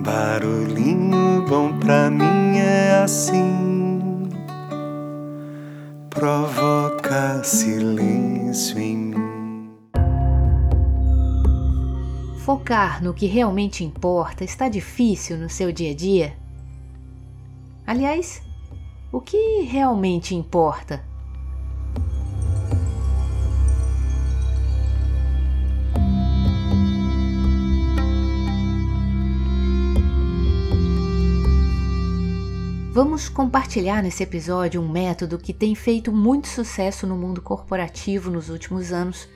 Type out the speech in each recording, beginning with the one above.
Barulhinho bom pra mim é assim, provoca silêncio em mim. Focar no que realmente importa está difícil no seu dia a dia? Aliás, o que realmente importa? Vamos compartilhar nesse episódio um método que tem feito muito sucesso no mundo corporativo nos últimos anos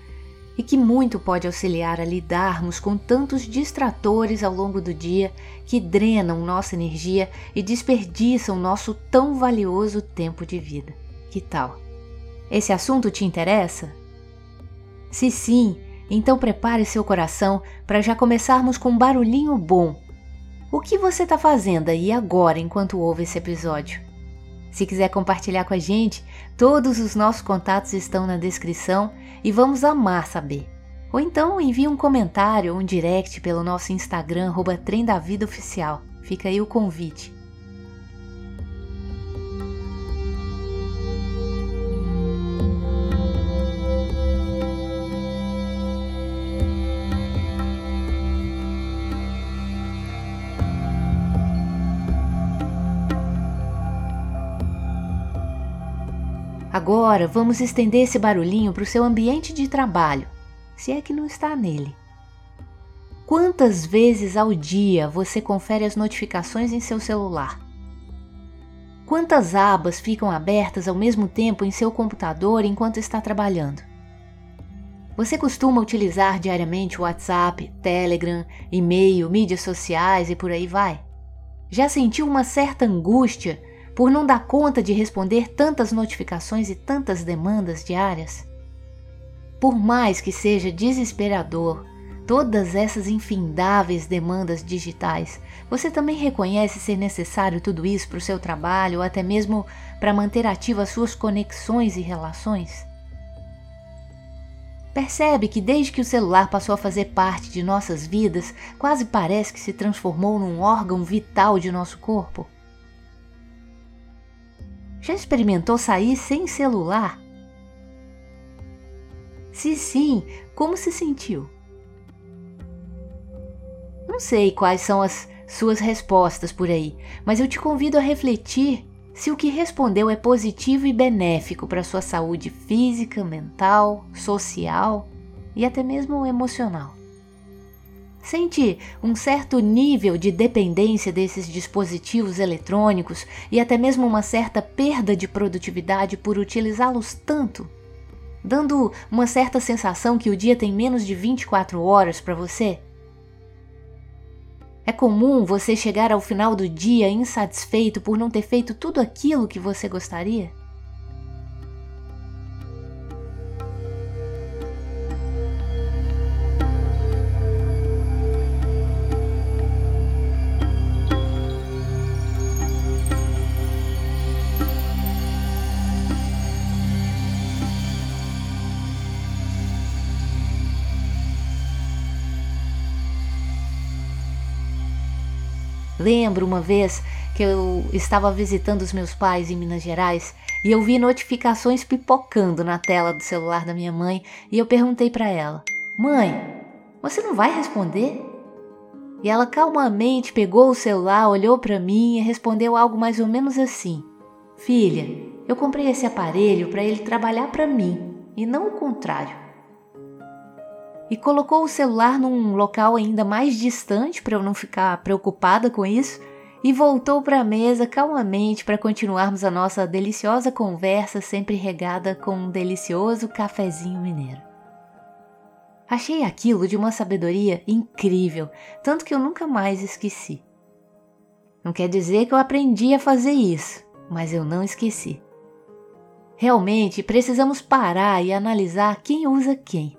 e que muito pode auxiliar a lidarmos com tantos distratores ao longo do dia que drenam nossa energia e desperdiçam nosso tão valioso tempo de vida. Que tal? Esse assunto te interessa? Se sim, então prepare seu coração para já começarmos com um barulhinho bom o que você está fazendo aí agora enquanto ouve esse episódio? Se quiser compartilhar com a gente, todos os nossos contatos estão na descrição e vamos amar saber. Ou então envie um comentário ou um direct pelo nosso Instagram, Trem da Vida Oficial. Fica aí o convite. Agora vamos estender esse barulhinho para o seu ambiente de trabalho, se é que não está nele. Quantas vezes ao dia você confere as notificações em seu celular? Quantas abas ficam abertas ao mesmo tempo em seu computador enquanto está trabalhando? Você costuma utilizar diariamente WhatsApp, Telegram, e-mail, mídias sociais e por aí vai? Já sentiu uma certa angústia por não dar conta de responder tantas notificações e tantas demandas diárias? Por mais que seja desesperador todas essas infindáveis demandas digitais, você também reconhece ser necessário tudo isso para o seu trabalho ou até mesmo para manter ativas suas conexões e relações? Percebe que desde que o celular passou a fazer parte de nossas vidas, quase parece que se transformou num órgão vital de nosso corpo? Já experimentou sair sem celular? Se sim, como se sentiu? Não sei quais são as suas respostas por aí, mas eu te convido a refletir se o que respondeu é positivo e benéfico para sua saúde física, mental, social e até mesmo emocional. Sente um certo nível de dependência desses dispositivos eletrônicos e até mesmo uma certa perda de produtividade por utilizá-los tanto, dando uma certa sensação que o dia tem menos de 24 horas para você? É comum você chegar ao final do dia insatisfeito por não ter feito tudo aquilo que você gostaria? Lembro uma vez que eu estava visitando os meus pais em Minas Gerais e eu vi notificações pipocando na tela do celular da minha mãe e eu perguntei para ela: "Mãe, você não vai responder?" E ela calmamente pegou o celular, olhou para mim e respondeu algo mais ou menos assim: "Filha, eu comprei esse aparelho para ele trabalhar para mim e não o contrário." E colocou o celular num local ainda mais distante para eu não ficar preocupada com isso e voltou para a mesa calmamente para continuarmos a nossa deliciosa conversa, sempre regada com um delicioso cafezinho mineiro. Achei aquilo de uma sabedoria incrível, tanto que eu nunca mais esqueci. Não quer dizer que eu aprendi a fazer isso, mas eu não esqueci. Realmente precisamos parar e analisar quem usa quem.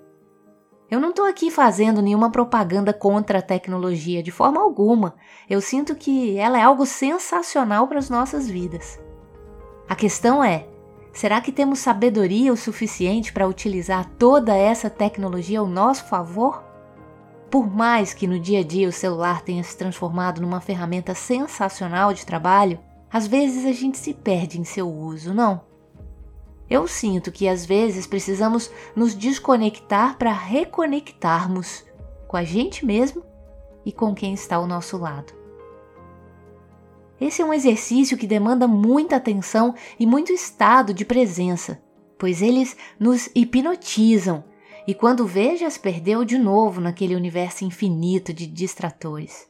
Eu não estou aqui fazendo nenhuma propaganda contra a tecnologia, de forma alguma. Eu sinto que ela é algo sensacional para as nossas vidas. A questão é: será que temos sabedoria o suficiente para utilizar toda essa tecnologia ao nosso favor? Por mais que no dia a dia o celular tenha se transformado numa ferramenta sensacional de trabalho, às vezes a gente se perde em seu uso, não? Eu sinto que às vezes precisamos nos desconectar para reconectarmos com a gente mesmo e com quem está ao nosso lado. Esse é um exercício que demanda muita atenção e muito estado de presença, pois eles nos hipnotizam e quando se perdeu de novo naquele universo infinito de distratores.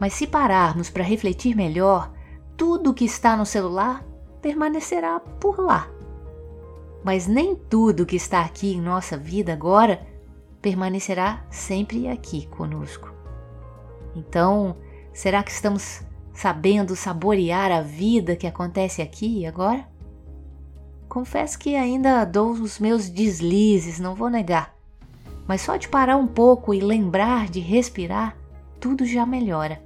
Mas se pararmos para refletir melhor, tudo que está no celular permanecerá por lá. Mas nem tudo que está aqui em nossa vida agora permanecerá sempre aqui conosco. Então, será que estamos sabendo saborear a vida que acontece aqui e agora? Confesso que ainda dou os meus deslizes, não vou negar. Mas só de parar um pouco e lembrar de respirar, tudo já melhora.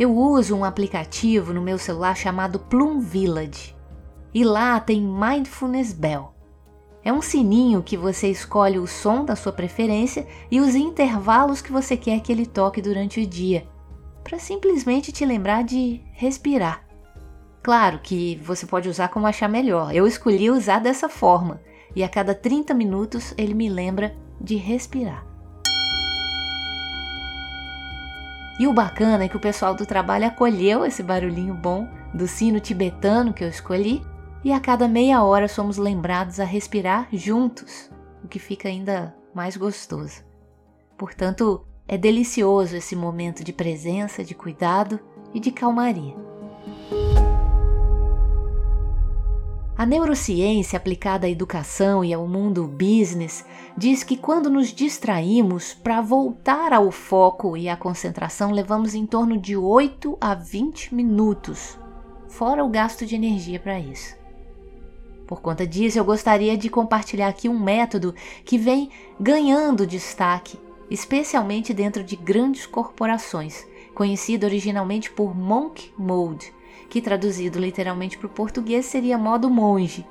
Eu uso um aplicativo no meu celular chamado Plum Village. E lá tem Mindfulness Bell. É um sininho que você escolhe o som da sua preferência e os intervalos que você quer que ele toque durante o dia, para simplesmente te lembrar de respirar. Claro que você pode usar como achar melhor. Eu escolhi usar dessa forma e a cada 30 minutos ele me lembra de respirar. E o bacana é que o pessoal do trabalho acolheu esse barulhinho bom do sino tibetano que eu escolhi e a cada meia hora somos lembrados a respirar juntos, o que fica ainda mais gostoso. Portanto, é delicioso esse momento de presença, de cuidado e de calmaria. A neurociência aplicada à educação e ao mundo business diz que quando nos distraímos, para voltar ao foco e à concentração, levamos em torno de 8 a 20 minutos, fora o gasto de energia para isso. Por conta disso, eu gostaria de compartilhar aqui um método que vem ganhando destaque, especialmente dentro de grandes corporações, conhecido originalmente por Monk Mode, que traduzido literalmente para o português seria modo monge,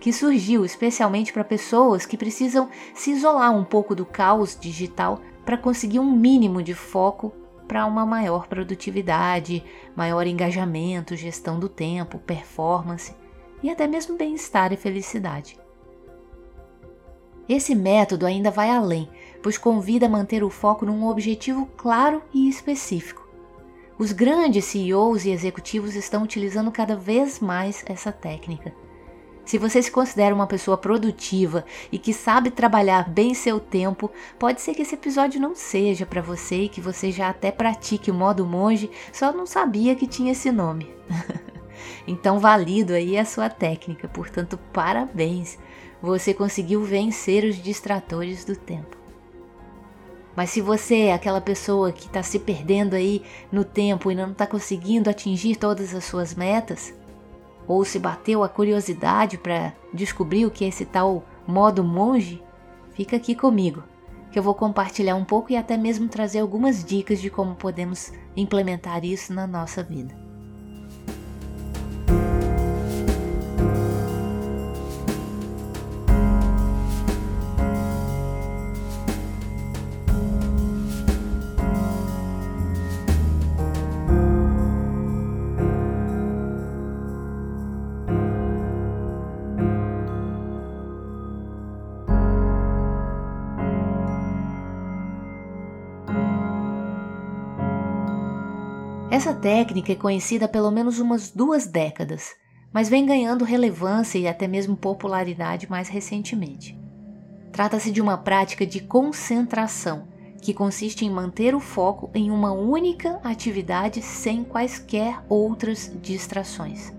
que surgiu especialmente para pessoas que precisam se isolar um pouco do caos digital para conseguir um mínimo de foco para uma maior produtividade, maior engajamento, gestão do tempo, performance e até mesmo bem-estar e felicidade. Esse método ainda vai além, pois convida a manter o foco num objetivo claro e específico. Os grandes CEOs e executivos estão utilizando cada vez mais essa técnica. Se você se considera uma pessoa produtiva e que sabe trabalhar bem seu tempo, pode ser que esse episódio não seja para você e que você já até pratique o modo monge, só não sabia que tinha esse nome. Então, valido aí a sua técnica, portanto, parabéns! Você conseguiu vencer os distratores do tempo. Mas se você é aquela pessoa que está se perdendo aí no tempo e não está conseguindo atingir todas as suas metas, ou se bateu a curiosidade para descobrir o que é esse tal modo monge, fica aqui comigo, que eu vou compartilhar um pouco e até mesmo trazer algumas dicas de como podemos implementar isso na nossa vida. Essa técnica é conhecida há pelo menos umas duas décadas, mas vem ganhando relevância e até mesmo popularidade mais recentemente. Trata-se de uma prática de concentração, que consiste em manter o foco em uma única atividade sem quaisquer outras distrações.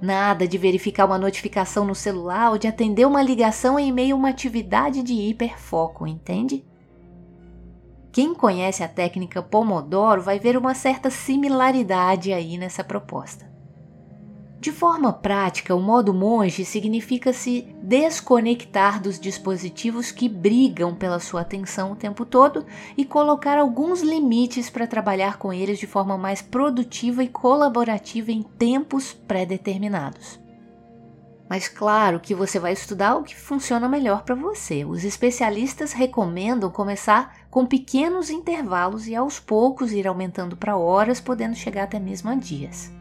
Nada de verificar uma notificação no celular ou de atender uma ligação em meio a uma atividade de hiperfoco, entende? Quem conhece a técnica Pomodoro vai ver uma certa similaridade aí nessa proposta. De forma prática, o modo monge significa se desconectar dos dispositivos que brigam pela sua atenção o tempo todo e colocar alguns limites para trabalhar com eles de forma mais produtiva e colaborativa em tempos pré-determinados. Mas claro que você vai estudar o que funciona melhor para você. Os especialistas recomendam começar com pequenos intervalos e aos poucos ir aumentando para horas, podendo chegar até mesmo a dias.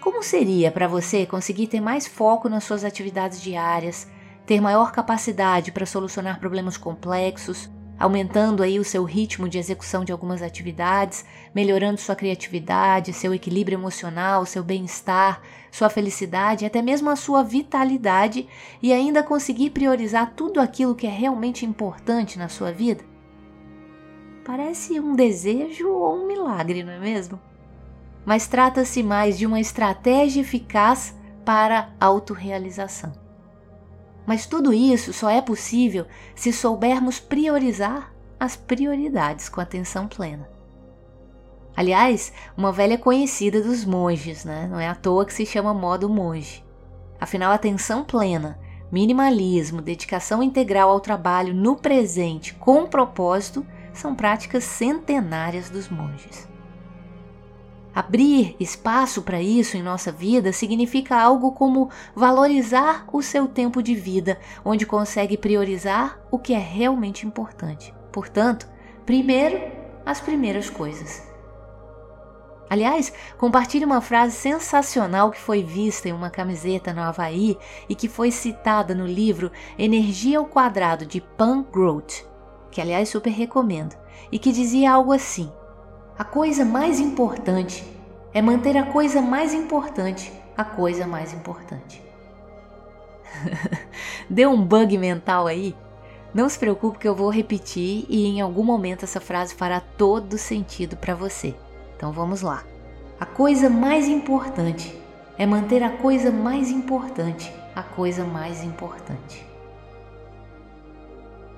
Como seria para você conseguir ter mais foco nas suas atividades diárias, ter maior capacidade para solucionar problemas complexos, aumentando aí o seu ritmo de execução de algumas atividades, melhorando sua criatividade, seu equilíbrio emocional, seu bem-estar, sua felicidade, até mesmo a sua vitalidade e ainda conseguir priorizar tudo aquilo que é realmente importante na sua vida? Parece um desejo ou um milagre, não é mesmo? Mas trata-se mais de uma estratégia eficaz para a autorrealização. Mas tudo isso só é possível se soubermos priorizar as prioridades com atenção plena. Aliás, uma velha conhecida dos monges, né? não é à toa que se chama modo monge. Afinal, atenção plena, minimalismo, dedicação integral ao trabalho no presente com propósito são práticas centenárias dos monges. Abrir espaço para isso em nossa vida significa algo como valorizar o seu tempo de vida, onde consegue priorizar o que é realmente importante. Portanto, primeiro, as primeiras coisas. Aliás, compartilhe uma frase sensacional que foi vista em uma camiseta no Havaí e que foi citada no livro Energia ao Quadrado de Pan Grote, que aliás super recomendo, e que dizia algo assim: a coisa mais importante é manter a coisa mais importante a coisa mais importante. Deu um bug mental aí? Não se preocupe que eu vou repetir e em algum momento essa frase fará todo sentido para você. Então vamos lá. A coisa mais importante é manter a coisa mais importante a coisa mais importante.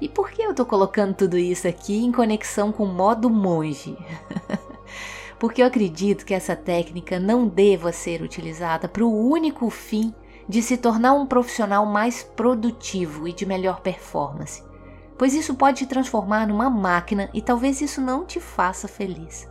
E por que eu estou colocando tudo isso aqui em conexão com o modo monge? Porque eu acredito que essa técnica não deva ser utilizada para o único fim de se tornar um profissional mais produtivo e de melhor performance, pois isso pode te transformar numa máquina e talvez isso não te faça feliz.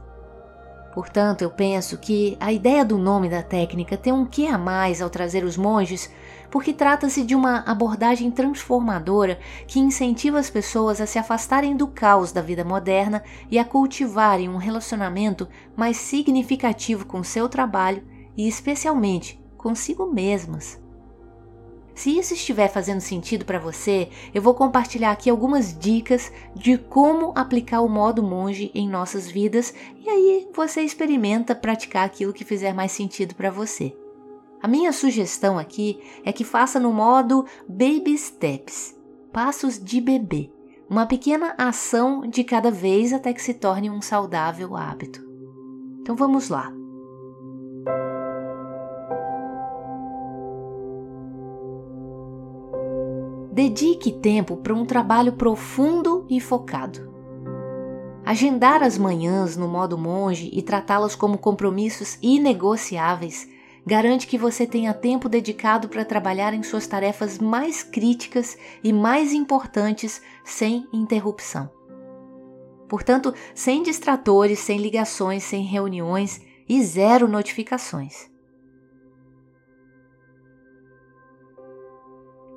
Portanto, eu penso que a ideia do nome da técnica tem um quê a mais ao trazer os monges porque trata-se de uma abordagem transformadora que incentiva as pessoas a se afastarem do caos da vida moderna e a cultivarem um relacionamento mais significativo com seu trabalho e, especialmente, consigo mesmas. Se isso estiver fazendo sentido para você, eu vou compartilhar aqui algumas dicas de como aplicar o modo monge em nossas vidas e aí você experimenta praticar aquilo que fizer mais sentido para você. A minha sugestão aqui é que faça no modo baby steps, passos de bebê, uma pequena ação de cada vez até que se torne um saudável hábito. Então vamos lá. Dedique tempo para um trabalho profundo e focado. Agendar as manhãs no modo monge e tratá-las como compromissos inegociáveis garante que você tenha tempo dedicado para trabalhar em suas tarefas mais críticas e mais importantes sem interrupção. Portanto, sem distratores, sem ligações, sem reuniões e zero notificações.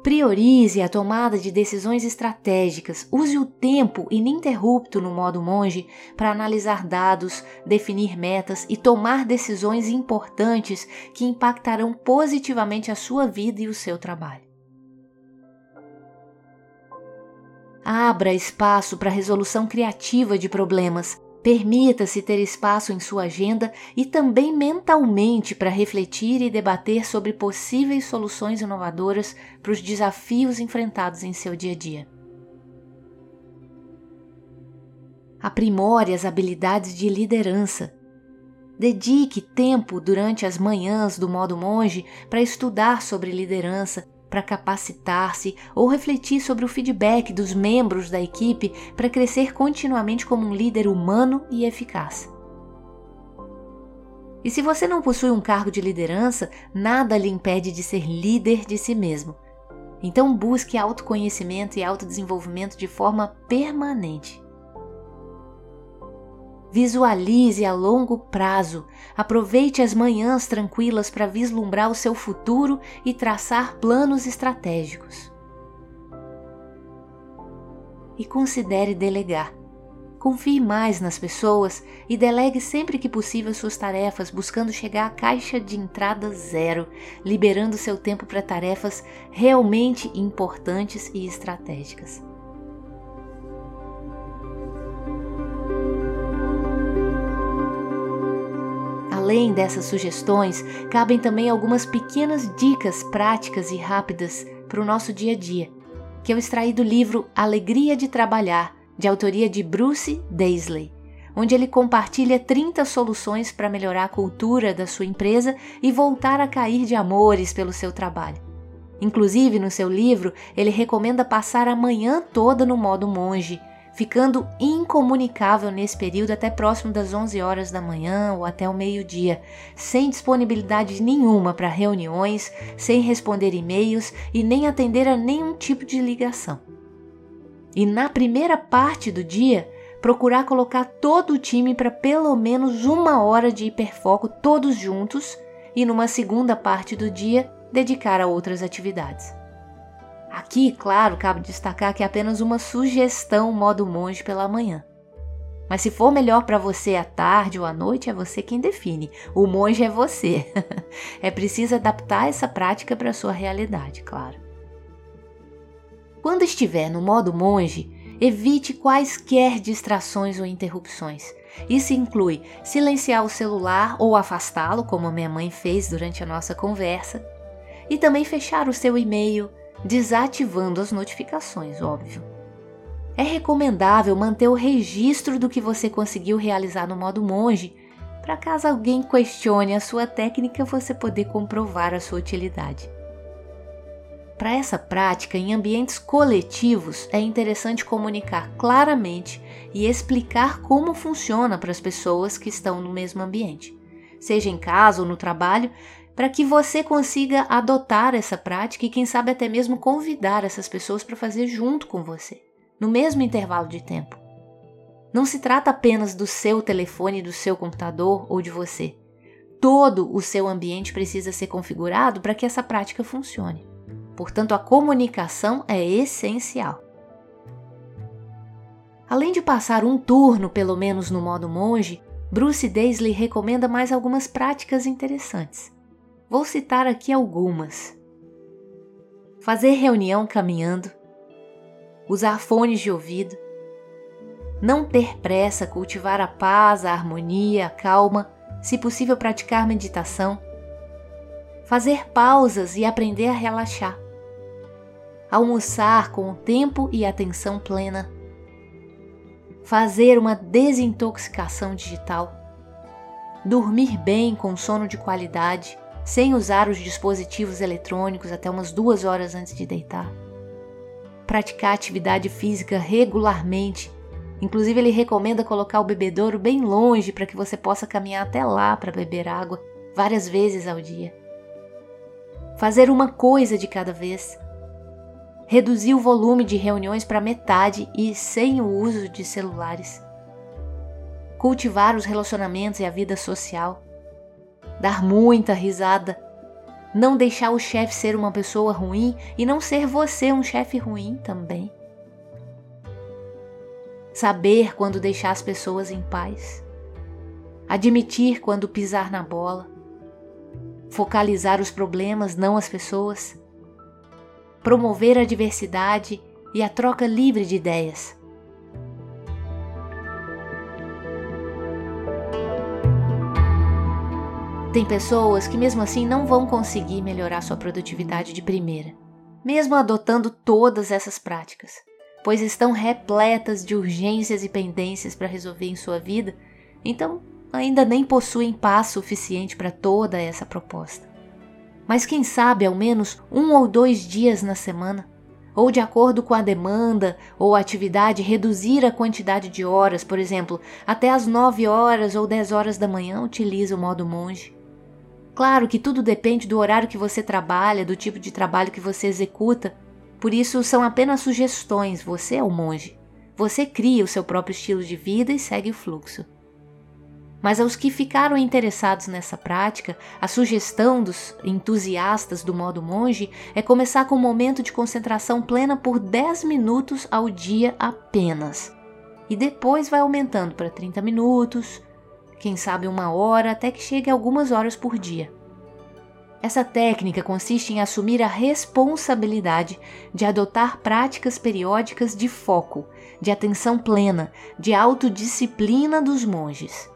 Priorize a tomada de decisões estratégicas. Use o tempo ininterrupto no modo monge para analisar dados, definir metas e tomar decisões importantes que impactarão positivamente a sua vida e o seu trabalho. Abra espaço para resolução criativa de problemas, Permita-se ter espaço em sua agenda e também mentalmente para refletir e debater sobre possíveis soluções inovadoras para os desafios enfrentados em seu dia a dia. Aprimore as habilidades de liderança. Dedique tempo durante as manhãs do modo monge para estudar sobre liderança para capacitar-se ou refletir sobre o feedback dos membros da equipe para crescer continuamente como um líder humano e eficaz. E se você não possui um cargo de liderança, nada lhe impede de ser líder de si mesmo. Então busque autoconhecimento e autodesenvolvimento de forma permanente. Visualize a longo prazo. Aproveite as manhãs tranquilas para vislumbrar o seu futuro e traçar planos estratégicos. E considere delegar. Confie mais nas pessoas e delegue sempre que possível suas tarefas, buscando chegar à caixa de entrada zero, liberando seu tempo para tarefas realmente importantes e estratégicas. Além dessas sugestões, cabem também algumas pequenas dicas práticas e rápidas para o nosso dia a dia, que eu extraí do livro Alegria de Trabalhar de autoria de Bruce Daisley, onde ele compartilha 30 soluções para melhorar a cultura da sua empresa e voltar a cair de amores pelo seu trabalho. Inclusive, no seu livro, ele recomenda passar a manhã toda no modo monge, ficando incomunicável nesse período até próximo das 11 horas da manhã ou até o meio-dia, sem disponibilidade nenhuma para reuniões, sem responder e-mails e nem atender a nenhum tipo de ligação. E na primeira parte do dia, procurar colocar todo o time para pelo menos uma hora de hiperfoco todos juntos e numa segunda parte do dia dedicar a outras atividades. Aqui, claro, cabe destacar que é apenas uma sugestão modo monge pela manhã. Mas se for melhor para você à tarde ou à noite, é você quem define. O monge é você. é preciso adaptar essa prática para a sua realidade, claro. Quando estiver no modo monge, evite quaisquer distrações ou interrupções. Isso inclui silenciar o celular ou afastá-lo, como minha mãe fez durante a nossa conversa, e também fechar o seu e-mail, desativando as notificações, óbvio. É recomendável manter o registro do que você conseguiu realizar no modo monge, para caso alguém questione a sua técnica, você poder comprovar a sua utilidade. Para essa prática, em ambientes coletivos, é interessante comunicar claramente e explicar como funciona para as pessoas que estão no mesmo ambiente, seja em casa ou no trabalho, para que você consiga adotar essa prática e, quem sabe, até mesmo convidar essas pessoas para fazer junto com você, no mesmo intervalo de tempo. Não se trata apenas do seu telefone, do seu computador ou de você. Todo o seu ambiente precisa ser configurado para que essa prática funcione. Portanto, a comunicação é essencial. Além de passar um turno, pelo menos no modo monge, Bruce Daisley recomenda mais algumas práticas interessantes. Vou citar aqui algumas. Fazer reunião caminhando, usar fones de ouvido, não ter pressa, cultivar a paz, a harmonia, a calma, se possível praticar meditação, fazer pausas e aprender a relaxar, almoçar com o tempo e atenção plena, fazer uma desintoxicação digital, dormir bem com sono de qualidade, sem usar os dispositivos eletrônicos até umas duas horas antes de deitar, praticar atividade física regularmente. Inclusive, ele recomenda colocar o bebedouro bem longe para que você possa caminhar até lá para beber água várias vezes ao dia. Fazer uma coisa de cada vez, reduzir o volume de reuniões para metade e sem o uso de celulares. Cultivar os relacionamentos e a vida social. Dar muita risada. Não deixar o chefe ser uma pessoa ruim e não ser você um chefe ruim também. Saber quando deixar as pessoas em paz. Admitir quando pisar na bola. Focalizar os problemas, não as pessoas promover a diversidade e a troca livre de ideias. Tem pessoas que, mesmo assim, não vão conseguir melhorar sua produtividade de primeira, mesmo adotando todas essas práticas, pois estão repletas de urgências e pendências para resolver em sua vida, então ainda nem possuem paz suficiente para toda essa proposta mas quem sabe ao menos um ou dois dias na semana, ou de acordo com a demanda ou atividade, reduzir a quantidade de horas, por exemplo, até as 9 horas ou 10 horas da manhã, utilize o modo monge. Claro que tudo depende do horário que você trabalha, do tipo de trabalho que você executa, por isso são apenas sugestões, você é o monge. Você cria o seu próprio estilo de vida e segue o fluxo. Mas aos que ficaram interessados nessa prática, a sugestão dos entusiastas do modo monge é começar com um momento de concentração plena por 10 minutos ao dia apenas. E depois vai aumentando para 30 minutos, quem sabe uma hora, até que chegue algumas horas por dia. Essa técnica consiste em assumir a responsabilidade de adotar práticas periódicas de foco, de atenção plena, de autodisciplina dos monges.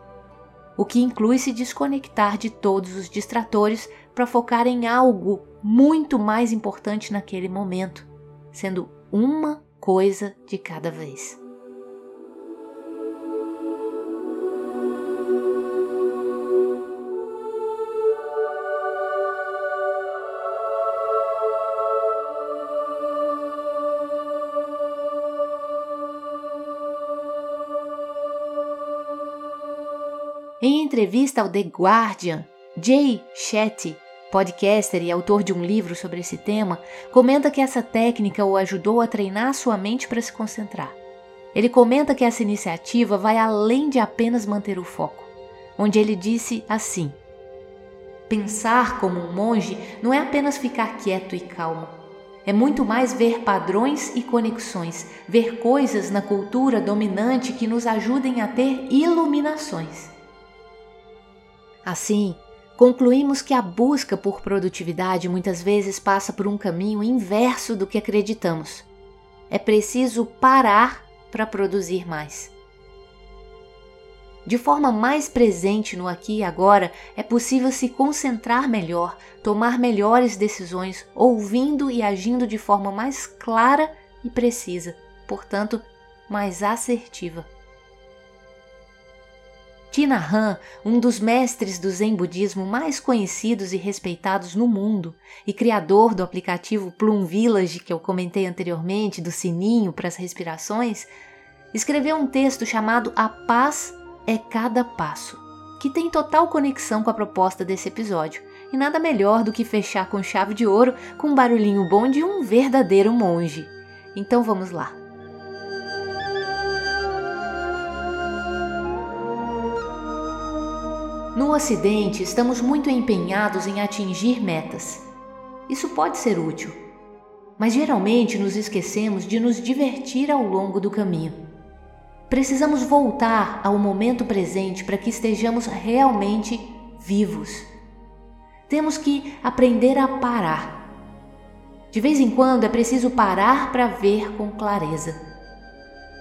O que inclui se desconectar de todos os distratores para focar em algo muito mais importante naquele momento, sendo uma coisa de cada vez. Entrevista ao The Guardian, Jay Shetty, podcaster e autor de um livro sobre esse tema, comenta que essa técnica o ajudou a treinar sua mente para se concentrar. Ele comenta que essa iniciativa vai além de apenas manter o foco, onde ele disse assim: Pensar como um monge não é apenas ficar quieto e calmo. É muito mais ver padrões e conexões, ver coisas na cultura dominante que nos ajudem a ter iluminações. Assim, concluímos que a busca por produtividade muitas vezes passa por um caminho inverso do que acreditamos. É preciso parar para produzir mais. De forma mais presente no aqui e agora, é possível se concentrar melhor, tomar melhores decisões, ouvindo e agindo de forma mais clara e precisa, portanto, mais assertiva. Tina Han, um dos mestres do Zen budismo mais conhecidos e respeitados no mundo e criador do aplicativo Plum Village que eu comentei anteriormente, do sininho para as respirações, escreveu um texto chamado A Paz é Cada Passo, que tem total conexão com a proposta desse episódio. E nada melhor do que fechar com chave de ouro com um barulhinho bom de um verdadeiro monge. Então vamos lá. No Ocidente, estamos muito empenhados em atingir metas. Isso pode ser útil, mas geralmente nos esquecemos de nos divertir ao longo do caminho. Precisamos voltar ao momento presente para que estejamos realmente vivos. Temos que aprender a parar. De vez em quando é preciso parar para ver com clareza.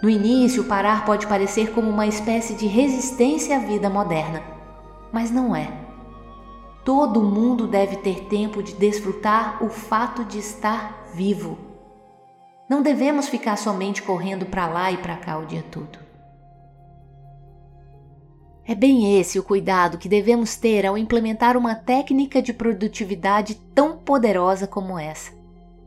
No início, parar pode parecer como uma espécie de resistência à vida moderna mas não é. Todo mundo deve ter tempo de desfrutar o fato de estar vivo. Não devemos ficar somente correndo para lá e para cá o dia todo. É bem esse o cuidado que devemos ter ao implementar uma técnica de produtividade tão poderosa como essa.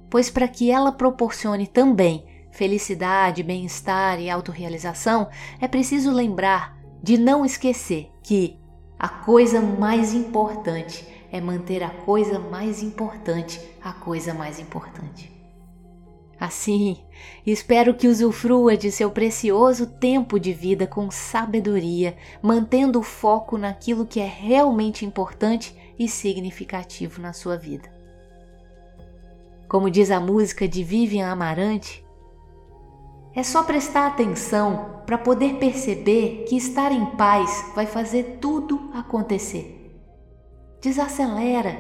Pois, para que ela proporcione também felicidade, bem-estar e autorrealização, é preciso lembrar de não esquecer que a coisa mais importante é manter a coisa mais importante a coisa mais importante. Assim, espero que usufrua de seu precioso tempo de vida com sabedoria, mantendo o foco naquilo que é realmente importante e significativo na sua vida. Como diz a música de Vivian Amarante, é só prestar atenção para poder perceber que estar em paz vai fazer tudo acontecer. Desacelera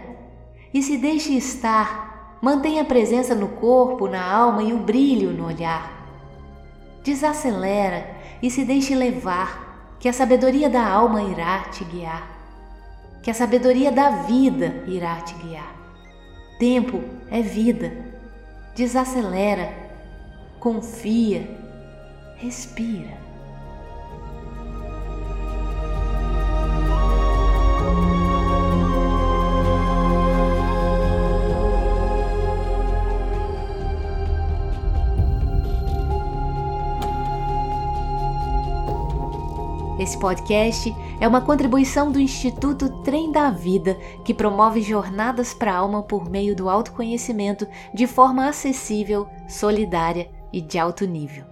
e se deixe estar. Mantenha a presença no corpo, na alma e o brilho no olhar. Desacelera e se deixe levar, que a sabedoria da alma irá te guiar. Que a sabedoria da vida irá te guiar. Tempo é vida. Desacelera confia, respira. Esse podcast é uma contribuição do Instituto Trem da Vida, que promove jornadas para a alma por meio do autoconhecimento de forma acessível, solidária e de alto nível.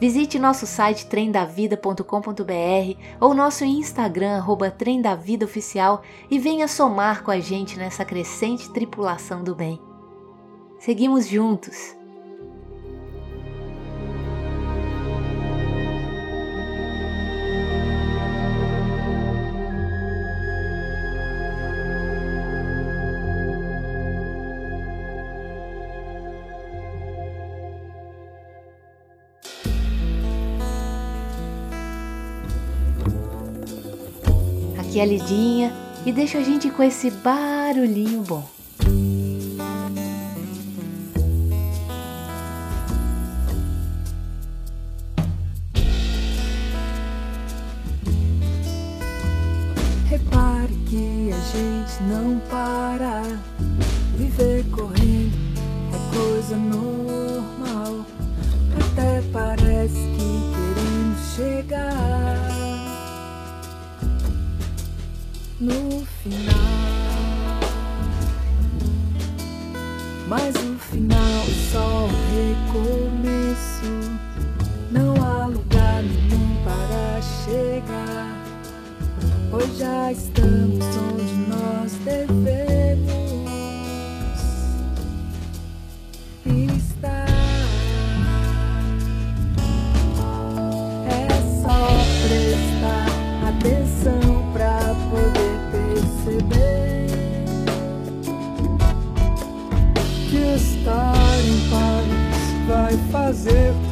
Visite nosso site tremdavida.com.br ou nosso Instagram, arroba e venha somar com a gente nessa crescente tripulação do bem. Seguimos juntos! Aqui a Lidinha e deixa a gente com esse barulhinho bom. Repare que a gente não para. Viver correndo é coisa normal. Até parece que queremos chegar no final. Mas o final é só o recomeço. Não há lugar nenhum para chegar. Pois já estamos onde vai